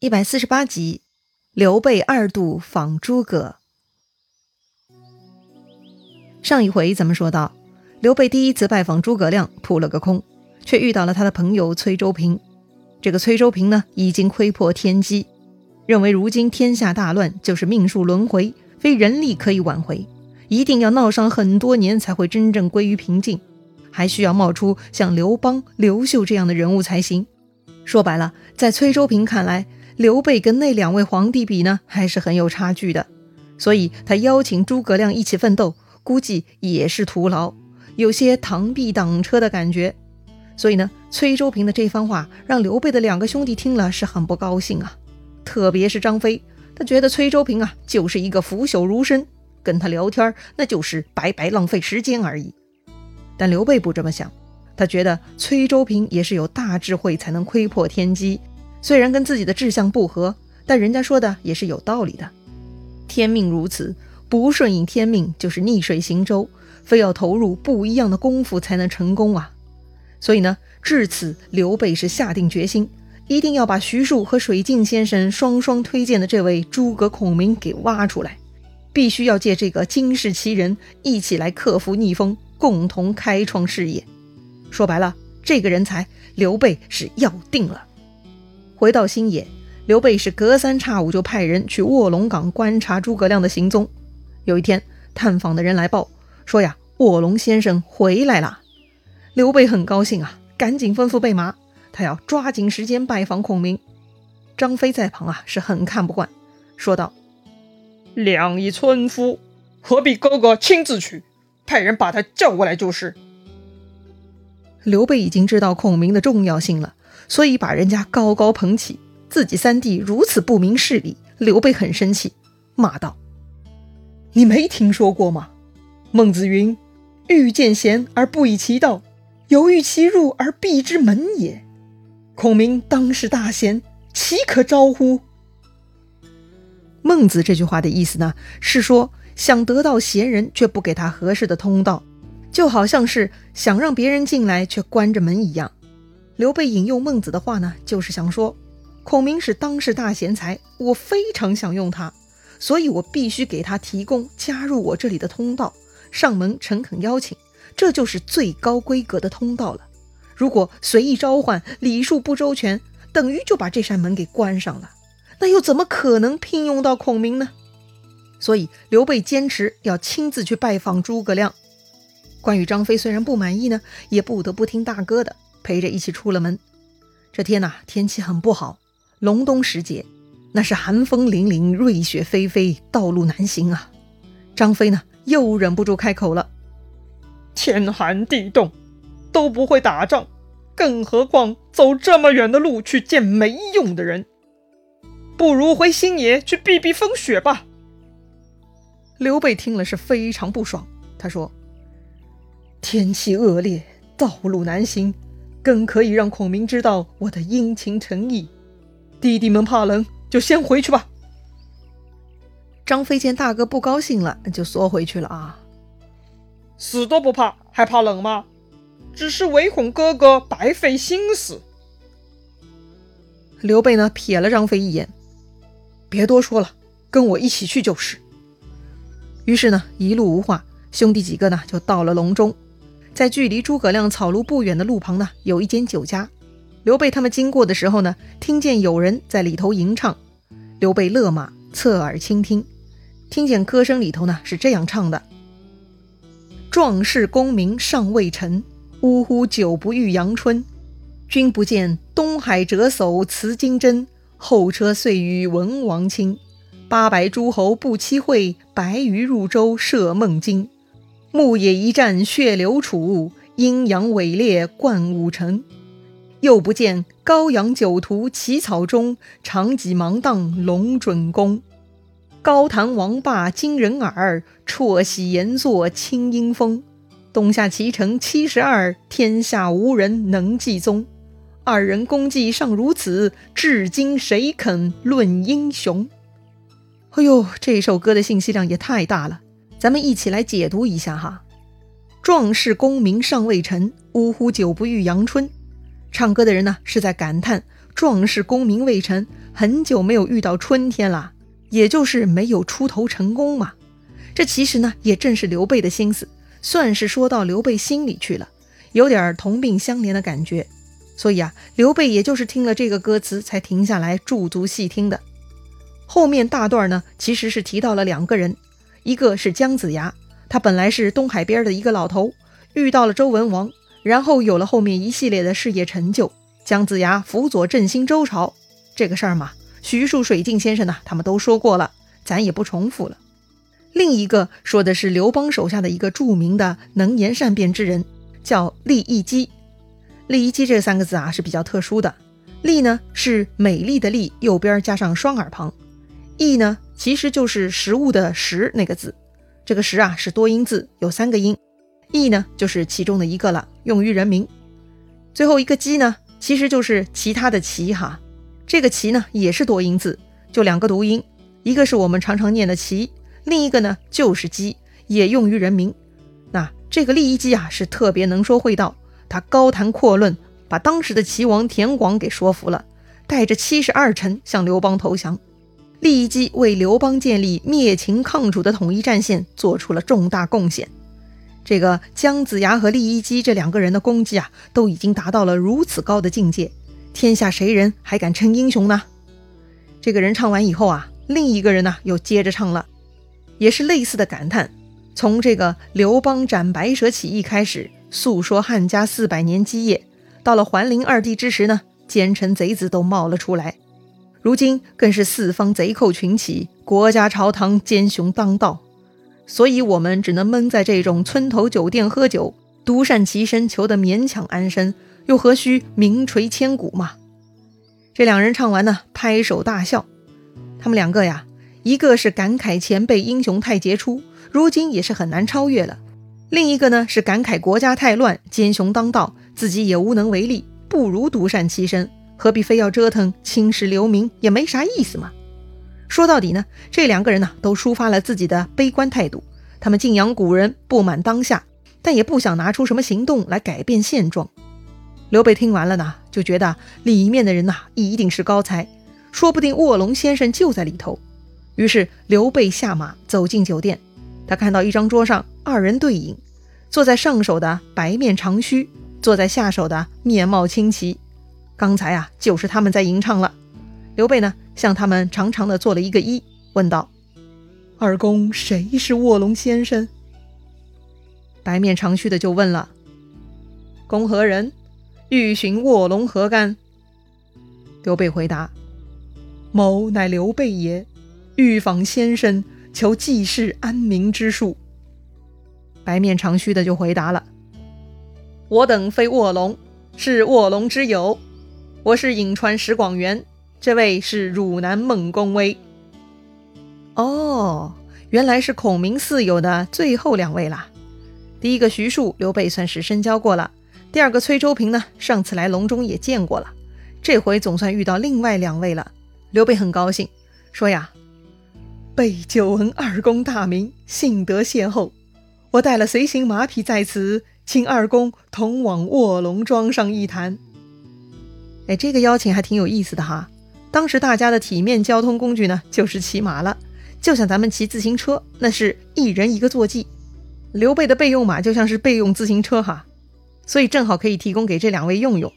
一百四十八集，刘备二度访诸葛。上一回咱们说到，刘备第一次拜访诸葛亮，扑了个空，却遇到了他的朋友崔州平。这个崔州平呢，已经窥破天机，认为如今天下大乱，就是命数轮回，非人力可以挽回，一定要闹上很多年才会真正归于平静，还需要冒出像刘邦、刘秀这样的人物才行。说白了，在崔州平看来，刘备跟那两位皇帝比呢，还是很有差距的，所以他邀请诸葛亮一起奋斗，估计也是徒劳，有些螳臂挡车的感觉。所以呢，崔州平的这番话让刘备的两个兄弟听了是很不高兴啊，特别是张飞，他觉得崔州平啊就是一个腐朽儒生，跟他聊天那就是白白浪费时间而已。但刘备不这么想，他觉得崔州平也是有大智慧才能窥破天机。虽然跟自己的志向不合，但人家说的也是有道理的。天命如此，不顺应天命就是逆水行舟，非要投入不一样的功夫才能成功啊！所以呢，至此刘备是下定决心，一定要把徐庶和水镜先生双双推荐的这位诸葛孔明给挖出来，必须要借这个惊世奇人一起来克服逆风，共同开创事业。说白了，这个人才刘备是要定了。回到新野，刘备是隔三差五就派人去卧龙岗观察诸葛亮的行踪。有一天，探访的人来报说呀，卧龙先生回来了。刘备很高兴啊，赶紧吩咐备马，他要抓紧时间拜访孔明。张飞在旁啊是很看不惯，说道：“两一村夫，何必哥哥亲自去？派人把他叫过来就是。”刘备已经知道孔明的重要性了。所以把人家高高捧起，自己三弟如此不明事理，刘备很生气，骂道：“你没听说过吗？孟子云：‘欲见贤而不以其道，犹豫其入而避之门也。’孔明当是大贤，岂可招乎？”孟子这句话的意思呢，是说想得到贤人却不给他合适的通道，就好像是想让别人进来却关着门一样。刘备引用孟子的话呢，就是想说，孔明是当世大贤才，我非常想用他，所以我必须给他提供加入我这里的通道，上门诚恳邀请，这就是最高规格的通道了。如果随意召唤，礼数不周全，等于就把这扇门给关上了，那又怎么可能聘用到孔明呢？所以刘备坚持要亲自去拜访诸葛亮。关羽、张飞虽然不满意呢，也不得不听大哥的。陪着一起出了门。这天呐，天气很不好，隆冬时节，那是寒风凛凛，瑞雪霏霏，道路难行啊。张飞呢，又忍不住开口了：“天寒地冻，都不会打仗，更何况走这么远的路去见没用的人，不如回新野去避避风雪吧。”刘备听了是非常不爽，他说：“天气恶劣，道路难行。”更可以让孔明知道我的殷勤诚意。弟弟们怕冷，就先回去吧。张飞见大哥不高兴了，就缩回去了啊。死都不怕，还怕冷吗？只是唯恐哥哥白费心思。刘备呢，瞥了张飞一眼，别多说了，跟我一起去就是。于是呢，一路无话，兄弟几个呢，就到了隆中。在距离诸葛亮草庐不远的路旁呢，有一间酒家。刘备他们经过的时候呢，听见有人在里头吟唱。刘备勒马侧耳倾听，听见歌声里头呢是这样唱的：“壮士功名尚未成，呜呼久不遇阳春。君不见东海折叟辞金针，后车遂与文王亲。八百诸侯不期会，白鱼入舟射孟津。”牧野一战血流楚，阴阳伟烈冠五城。又不见高阳酒徒起草中，长戟芒荡龙准弓。高谈王霸惊人耳，绰喜言作清音风。东下齐城七十二，天下无人能继宗。二人功绩尚如此，至今谁肯论英雄？哎呦，这首歌的信息量也太大了。咱们一起来解读一下哈，壮士功名尚未成，呜呼久不遇阳春。唱歌的人呢是在感叹壮士功名未成，很久没有遇到春天了，也就是没有出头成功嘛。这其实呢，也正是刘备的心思，算是说到刘备心里去了，有点同病相怜的感觉。所以啊，刘备也就是听了这个歌词才停下来驻足细听的。后面大段呢，其实是提到了两个人，一个是姜子牙，他本来是东海边的一个老头，遇到了周文王，然后有了后面一系列的事业成就。姜子牙辅佐振兴周朝这个事儿嘛，徐庶、水镜先生呢，他们都说过了，咱也不重复了。另一个说的是刘邦手下的一个著名的能言善辩之人，叫利益姬。利益姬这三个字啊是比较特殊的，利呢是美丽的丽，右边加上双耳旁；义呢其实就是食物的食那个字，这个食啊是多音字，有三个音，义呢就是其中的一个了，用于人名。最后一个姬呢，其实就是其他的其哈，这个其呢也是多音字，就两个读音，一个是我们常常念的其，另一个呢就是姬，也用于人名。那这个利益姬啊是特别能说会道。他高谈阔论，把当时的齐王田广给说服了，带着七十二臣向刘邦投降，立即为刘邦建立灭秦抗楚的统一战线做出了重大贡献。这个姜子牙和利益姬这两个人的功绩啊，都已经达到了如此高的境界，天下谁人还敢称英雄呢？这个人唱完以后啊，另一个人呢又接着唱了，也是类似的感叹。从这个刘邦斩白蛇起义开始。诉说汉家四百年基业，到了桓灵二帝之时呢，奸臣贼子都冒了出来。如今更是四方贼寇群起，国家朝堂奸雄当道。所以，我们只能闷在这种村头酒店喝酒，独善其身，求得勉强安身，又何须名垂千古嘛？这两人唱完呢，拍手大笑。他们两个呀，一个是感慨前辈英雄太杰出，如今也是很难超越了。另一个呢是感慨国家太乱，奸雄当道，自己也无能为力，不如独善其身，何必非要折腾青史留名，也没啥意思嘛。说到底呢，这两个人呢都抒发了自己的悲观态度，他们敬仰古人，不满当下，但也不想拿出什么行动来改变现状。刘备听完了呢，就觉得里面的人呐一定是高才，说不定卧龙先生就在里头。于是刘备下马走进酒店。他看到一张桌上二人对饮，坐在上手的白面长须，坐在下手的面貌清奇。刚才啊，就是他们在吟唱了。刘备呢，向他们长长的做了一个揖，问道：“二公谁是卧龙先生？”白面长须的就问了：“公何人？欲寻卧龙何干？”刘备回答：“某乃刘备也，欲访先生。”求济世安民之术。白面长须的就回答了：“我等非卧龙，是卧龙之友。我是颍川石广元，这位是汝南孟公威。”哦，原来是孔明四友的最后两位啦。第一个徐庶，刘备算是深交过了；第二个崔州平呢，上次来隆中也见过了。这回总算遇到另外两位了，刘备很高兴，说呀。备久闻二公大名，幸得邂逅。我带了随行马匹在此，请二公同往卧龙庄上一谈。哎，这个邀请还挺有意思的哈。当时大家的体面交通工具呢，就是骑马了，就像咱们骑自行车，那是一人一个坐骑。刘备的备用马就像是备用自行车哈，所以正好可以提供给这两位用用。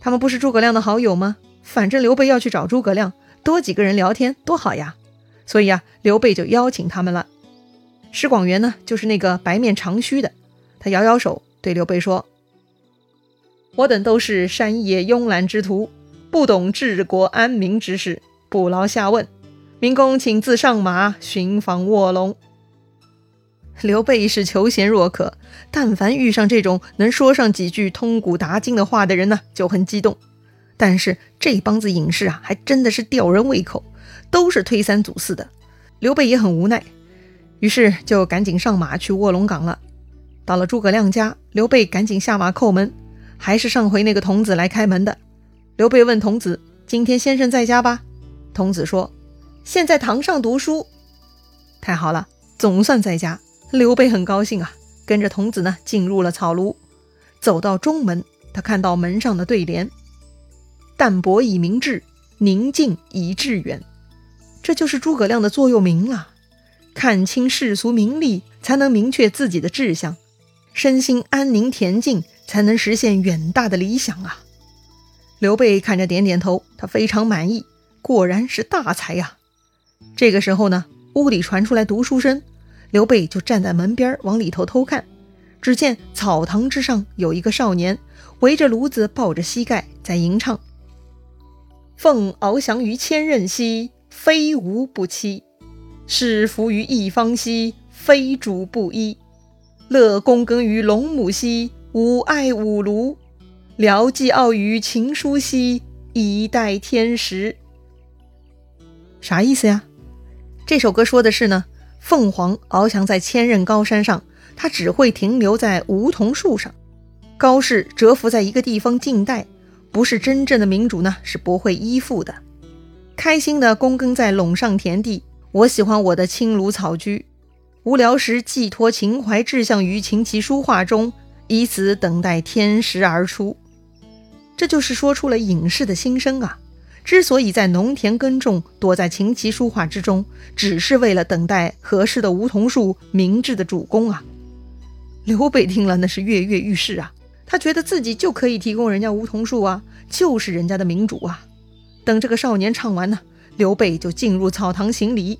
他们不是诸葛亮的好友吗？反正刘备要去找诸葛亮，多几个人聊天多好呀。所以啊，刘备就邀请他们了。石广元呢，就是那个白面长须的，他摇摇手，对刘备说：“我等都是山野慵懒之徒，不懂治国安民之事，不劳下问。明公请自上马，寻访卧龙。”刘备是求贤若渴，但凡遇上这种能说上几句通古达今的话的人呢，就很激动。但是这帮子隐士啊，还真的是吊人胃口。都是推三阻四的，刘备也很无奈，于是就赶紧上马去卧龙岗了。到了诸葛亮家，刘备赶紧下马叩门，还是上回那个童子来开门的。刘备问童子：“今天先生在家吧？”童子说：“现在堂上读书。”太好了，总算在家。刘备很高兴啊，跟着童子呢进入了草庐，走到中门，他看到门上的对联：“淡泊以明志。”宁静以致远。这就是诸葛亮的座右铭啊！看清世俗名利，才能明确自己的志向；身心安宁恬静，才能实现远大的理想啊！刘备看着点点头，他非常满意，果然是大才呀！这个时候呢，屋里传出来读书声，刘备就站在门边往里头偷看。只见草堂之上有一个少年，围着炉子，抱着膝盖，在吟唱：“凤翱翔于千仞兮，非吾不栖；士服于一方兮，非主不依。乐躬耕于龙母兮，吾爱吾庐；聊寄傲于秦书兮，以待天时。”啥意思呀？这首歌说的是呢，凤凰翱翔在千仞高山上。它只会停留在梧桐树上，高士蛰伏在一个地方静待，不是真正的民主呢，是不会依附的。开心的躬耕在陇上田地，我喜欢我的青庐草居。无聊时寄托情怀志向于琴棋书画中，以此等待天时而出。这就是说出了隐士的心声啊！之所以在农田耕种，躲在琴棋书画之中，只是为了等待合适的梧桐树明智的主公啊！刘备听了，那是跃跃欲试啊！他觉得自己就可以提供人家梧桐树啊，就是人家的民主啊！等这个少年唱完呢，刘备就进入草堂行礼。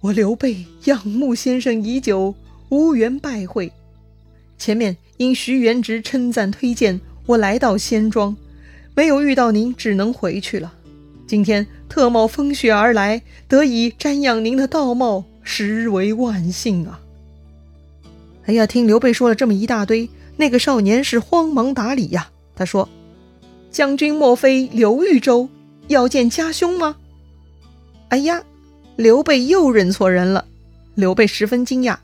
我刘备仰慕先生已久，无缘拜会。前面因徐元直称赞推荐，我来到仙庄，没有遇到您，只能回去了。今天特冒风雪而来，得以瞻仰您的道貌，实为万幸啊！哎呀，听刘备说了这么一大堆，那个少年是慌忙打理呀。他说：“将军莫非刘豫州要见家兄吗？”哎呀，刘备又认错人了。刘备十分惊讶：“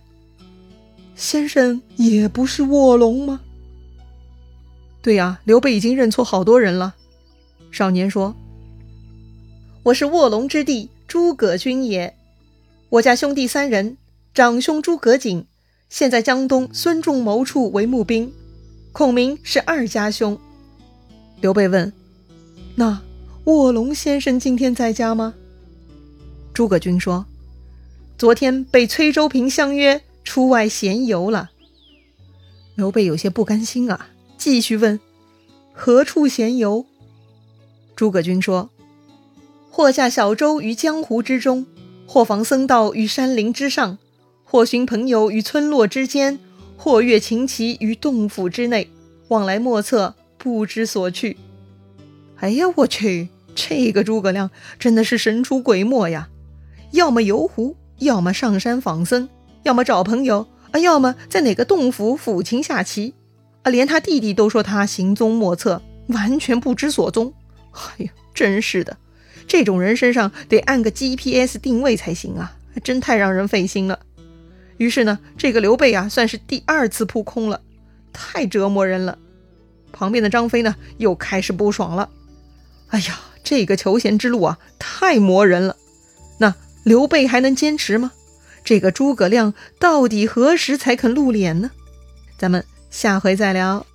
先生也不是卧龙吗？”对呀，刘备已经认错好多人了。少年说：“我是卧龙之弟诸葛均也，我家兄弟三人，长兄诸葛瑾。”现在江东孙仲谋处为募兵，孔明是二家兄。刘备问：“那卧龙先生今天在家吗？”诸葛均说：“昨天被崔州平相约出外闲游了。”刘备有些不甘心啊，继续问：“何处闲游？”诸葛均说：“或驾小舟于江湖之中，或访僧道于山林之上。”或寻朋友于村落之间，或阅琴棋于洞府之内，往来莫测，不知所去。哎呀，我去，这个诸葛亮真的是神出鬼没呀！要么游湖，要么上山访僧，要么找朋友，啊，要么在哪个洞府抚琴下棋，啊，连他弟弟都说他行踪莫测，完全不知所踪。哎呀，真是的，这种人身上得按个 GPS 定位才行啊，真太让人费心了。于是呢，这个刘备啊，算是第二次扑空了，太折磨人了。旁边的张飞呢，又开始不爽了。哎呀，这个求贤之路啊，太磨人了。那刘备还能坚持吗？这个诸葛亮到底何时才肯露脸呢？咱们下回再聊。